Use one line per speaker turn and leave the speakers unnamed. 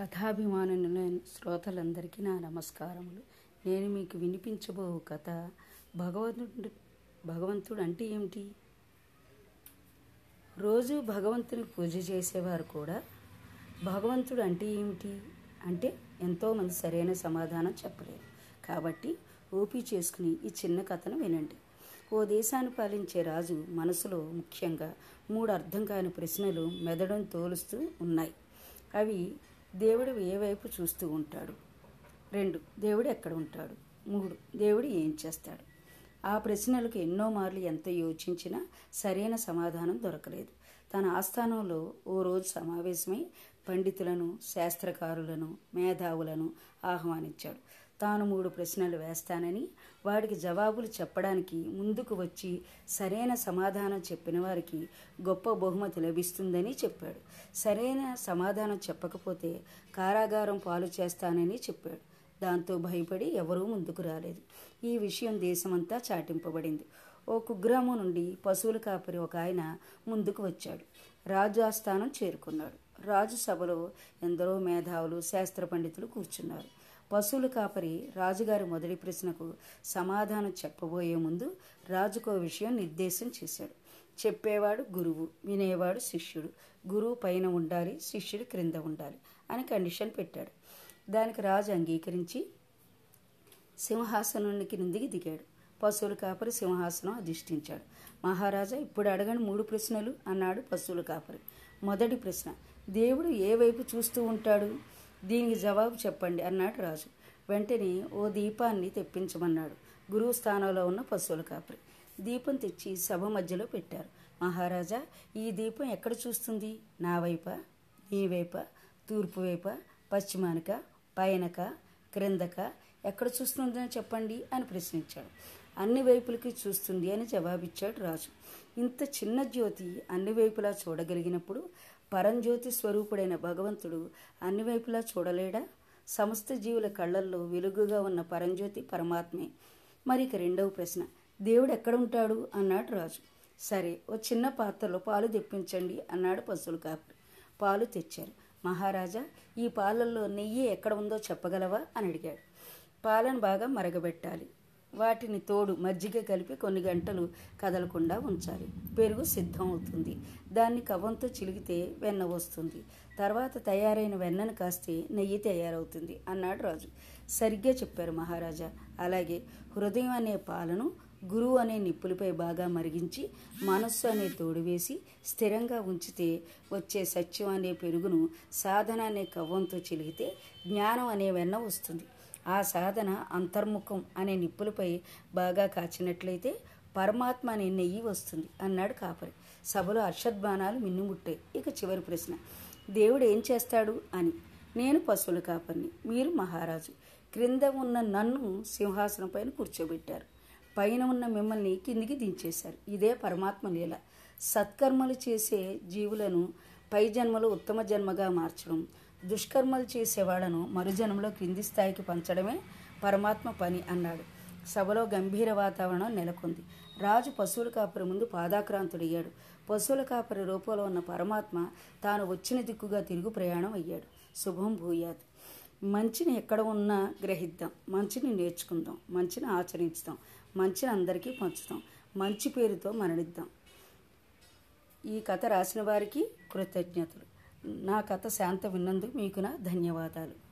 కథాభిమానులైన శ్రోతలందరికీ నా నమస్కారములు. నేను మీకు వినిపించబో కథ. భగవంతుడు భగవంతుడు అంటే ఏమిటి? రోజు భగవంతుని పూజ చేసేవారు కూడా భగవంతుడు అంటే ఏమిటి? అంటే ఎంతోమంది సరైన సమాధానం చెప్పలేరు. కాబట్టి ఓపీ చేసుకుని ఈ చిన్న కథను వినండి. ఓ దేశాన్ని పాలించే రాజు మనసులో ముఖ్యంగా మూడు అర్థం కాని ప్రశ్నలు మెదడును తోలుస్తూ ఉన్నాయి. అవి దేవుడు ఏ వైపు చూస్తూ ఉంటాడు? రెండు దేవుడు ఎక్కడ ఉంటాడు? మూడు దేవుడు ఏం చేస్తాడు? ఆ ప్రశ్నలకు ఎన్నో మార్లు ఎంత యోచించినా సరైన సమాధానం దొరకలేదు. తన ఆస్థానంలో ఓ రోజు సమావేశమై పండితులను శాస్త్రకారులను మేధావులను ఆహ్వానించాడు. తాను మూడు ప్రశ్నలు వేస్తానని వాడికి జవాబులు చెప్పడానికి ముందుకు వచ్చి సరైన సమాధానం చెప్పిన వారికి గొప్ప బహుమతి లభిస్తుందని చెప్పాడు. సరైన సమాధానం చెప్పకపోతే కారాగారం పాలు చేస్తానని చెప్పాడు. దాంతో భయపడి ఎవరూ ముందుకు రాలేదు. ఈ విషయం దేశమంతా చాటింపబడింది. ఓ కుగ్రామం నుండి పశువుల కాపరి ఒక ఆయన ముందుకు వచ్చాడు. రాజు ఆస్థానం చేరుకున్నాడు. రాజు సభలో ఎందరో మేధావులు శాస్త్ర పండితులు కూర్చున్నారు. పశువుల కాపరి రాజుగారి మొదటి ప్రశ్నకు సమాధానం చెప్పబోయే ముందు రాజుకో విషయం నిర్దేశం చేశాడు. చెప్పేవాడు గురువు వినేవాడు శిష్యుడు. గురువు పైన ఉండాలి శిష్యుడు క్రింద ఉండాలి అని కండిషన్ పెట్టాడు. దానికి రాజు అంగీకరించి సింహాసనం క్రిందికి దిగాడు. పశువుల కాపరి సింహాసనం అధిష్ఠించాడు. మహారాజా ఇప్పుడు అడగని మూడు ప్రశ్నలు అన్నాడు పశువుల కాపరి. మొదటి ప్రశ్న దేవుడు ఏ వైపు చూస్తూ ఉంటాడు? దీనికి జవాబు చెప్పండి అన్నాడు రాజు. వెంటనే ఓ దీపాన్ని తెప్పించమన్నాడు. గురువు స్థానంలో ఉన్న పశువుల కాపరి. దీపం తెచ్చి సభ మధ్యలో పెట్టారు. మహారాజా ఈ దీపం ఎక్కడ చూస్తుంది? నా వైపా? నీ వైపా? తూర్పు వైపా? పశ్చిమానిక? పైనక? క్రిందక? ఎక్కడ చూస్తుందని చెప్పండి అని ప్రశ్నించాడు. అన్ని వైపులకి చూస్తుంది అని జవాబిచ్చాడు రాజు. ఇంత చిన్న జ్యోతి అన్ని వైపులా చూడగలిగినప్పుడు పరంజ్యోతి స్వరూపుడైన భగవంతుడు అన్ని వైపులా చూడలేడా? సమస్త జీవుల కళ్ళల్లో వెలుగుగా ఉన్న పరంజ్యోతి పరమాత్మే. మరి ఇక రెండవ ప్రశ్న దేవుడు ఎక్కడ ఉంటాడు అన్నాడు రాజు. సరే ఓ చిన్న పాత్రలో పాలు తెప్పించండి అన్నాడు పశువుల కాపరి. పాలు తెచ్చారు. మహారాజా ఈ పాలల్లో నెయ్యి ఎక్కడ ఉందో చెప్పగలవా? అని అడిగాడు. పాలను బాగా మరగబెట్టాలి. వాటిని తోడు మజ్జిగ కలిపి కొన్ని గంటలు కదలకుండా ఉంచాలి. పెరుగు సిద్ధం అవుతుంది దాన్ని కవ్వంతో చిలిగితే వెన్న వస్తుంది. తర్వాత తయారైన వెన్నను కాస్తే నెయ్యి తయారవుతుంది అన్నాడు రాజు. సరిగ్గా చెప్పారు మహారాజా. అలాగే హృదయం అనే పాలను గురువు అనే నిప్పులపై బాగా మరిగించి మనస్సు అనే తోడు వేసి స్థిరంగా ఉంచితే వచ్చే సత్యం అనే పెరుగును సాధన అనే కవ్వంతో చిలిగితే జ్ఞానం అనే వెన్న వస్తుంది. ఆ సాధన అంతర్ముఖం అనే నిప్పులపై బాగా కాచినట్లయితే పరమాత్మ అనే నెయ్యి వస్తుంది అన్నాడు కాపరి. సభలో అర్షద్బాణాలు మిన్నుముట్టాయి ఇక చివరి ప్రశ్న. దేవుడు ఏం చేస్తాడు అని. నేను పశువుల కాపరిని మీరు మహారాజు. క్రింద ఉన్న నన్ను సింహాసనం పైన కూర్చోబెట్టారు. పైన ఉన్న మిమ్మల్ని కిందికి దించేశారు. ఇదే పరమాత్మ లీల. సత్కర్మలు చేసే జీవులను పై జన్మలో ఉత్తమ జన్మగా మార్చడం దుష్కర్మలు చేసేవాళ్ళను మరుజనంలో క్రింది స్థాయికి పంచడమే పరమాత్మ పని అన్నాడు. సభలో గంభీర వాతావరణం నెలకొంది. రాజు పశువుల కాపరి ముందు పాదాక్రాంతుడయ్యాడు. పశువుల కాపరి రూపంలో ఉన్న పరమాత్మ తాను వచ్చిన దిక్కుగా తిరుగు ప్రయాణం అయ్యాడు. శుభం భూయాత్. మంచిని ఎక్కడ ఉన్నా గ్రహిద్దాం. మంచిని నేర్చుకుందాం. మంచిని ఆచరించుదాం. మంచిని అందరికీ పంచుతాం మంచి పేరుతో మరణిద్దాం. ఈ కథ రాసిన వారికి కృతజ్ఞతలు. నా కథ శాంత విన్నందుకు మీకు నా ధన్యవాదాలు.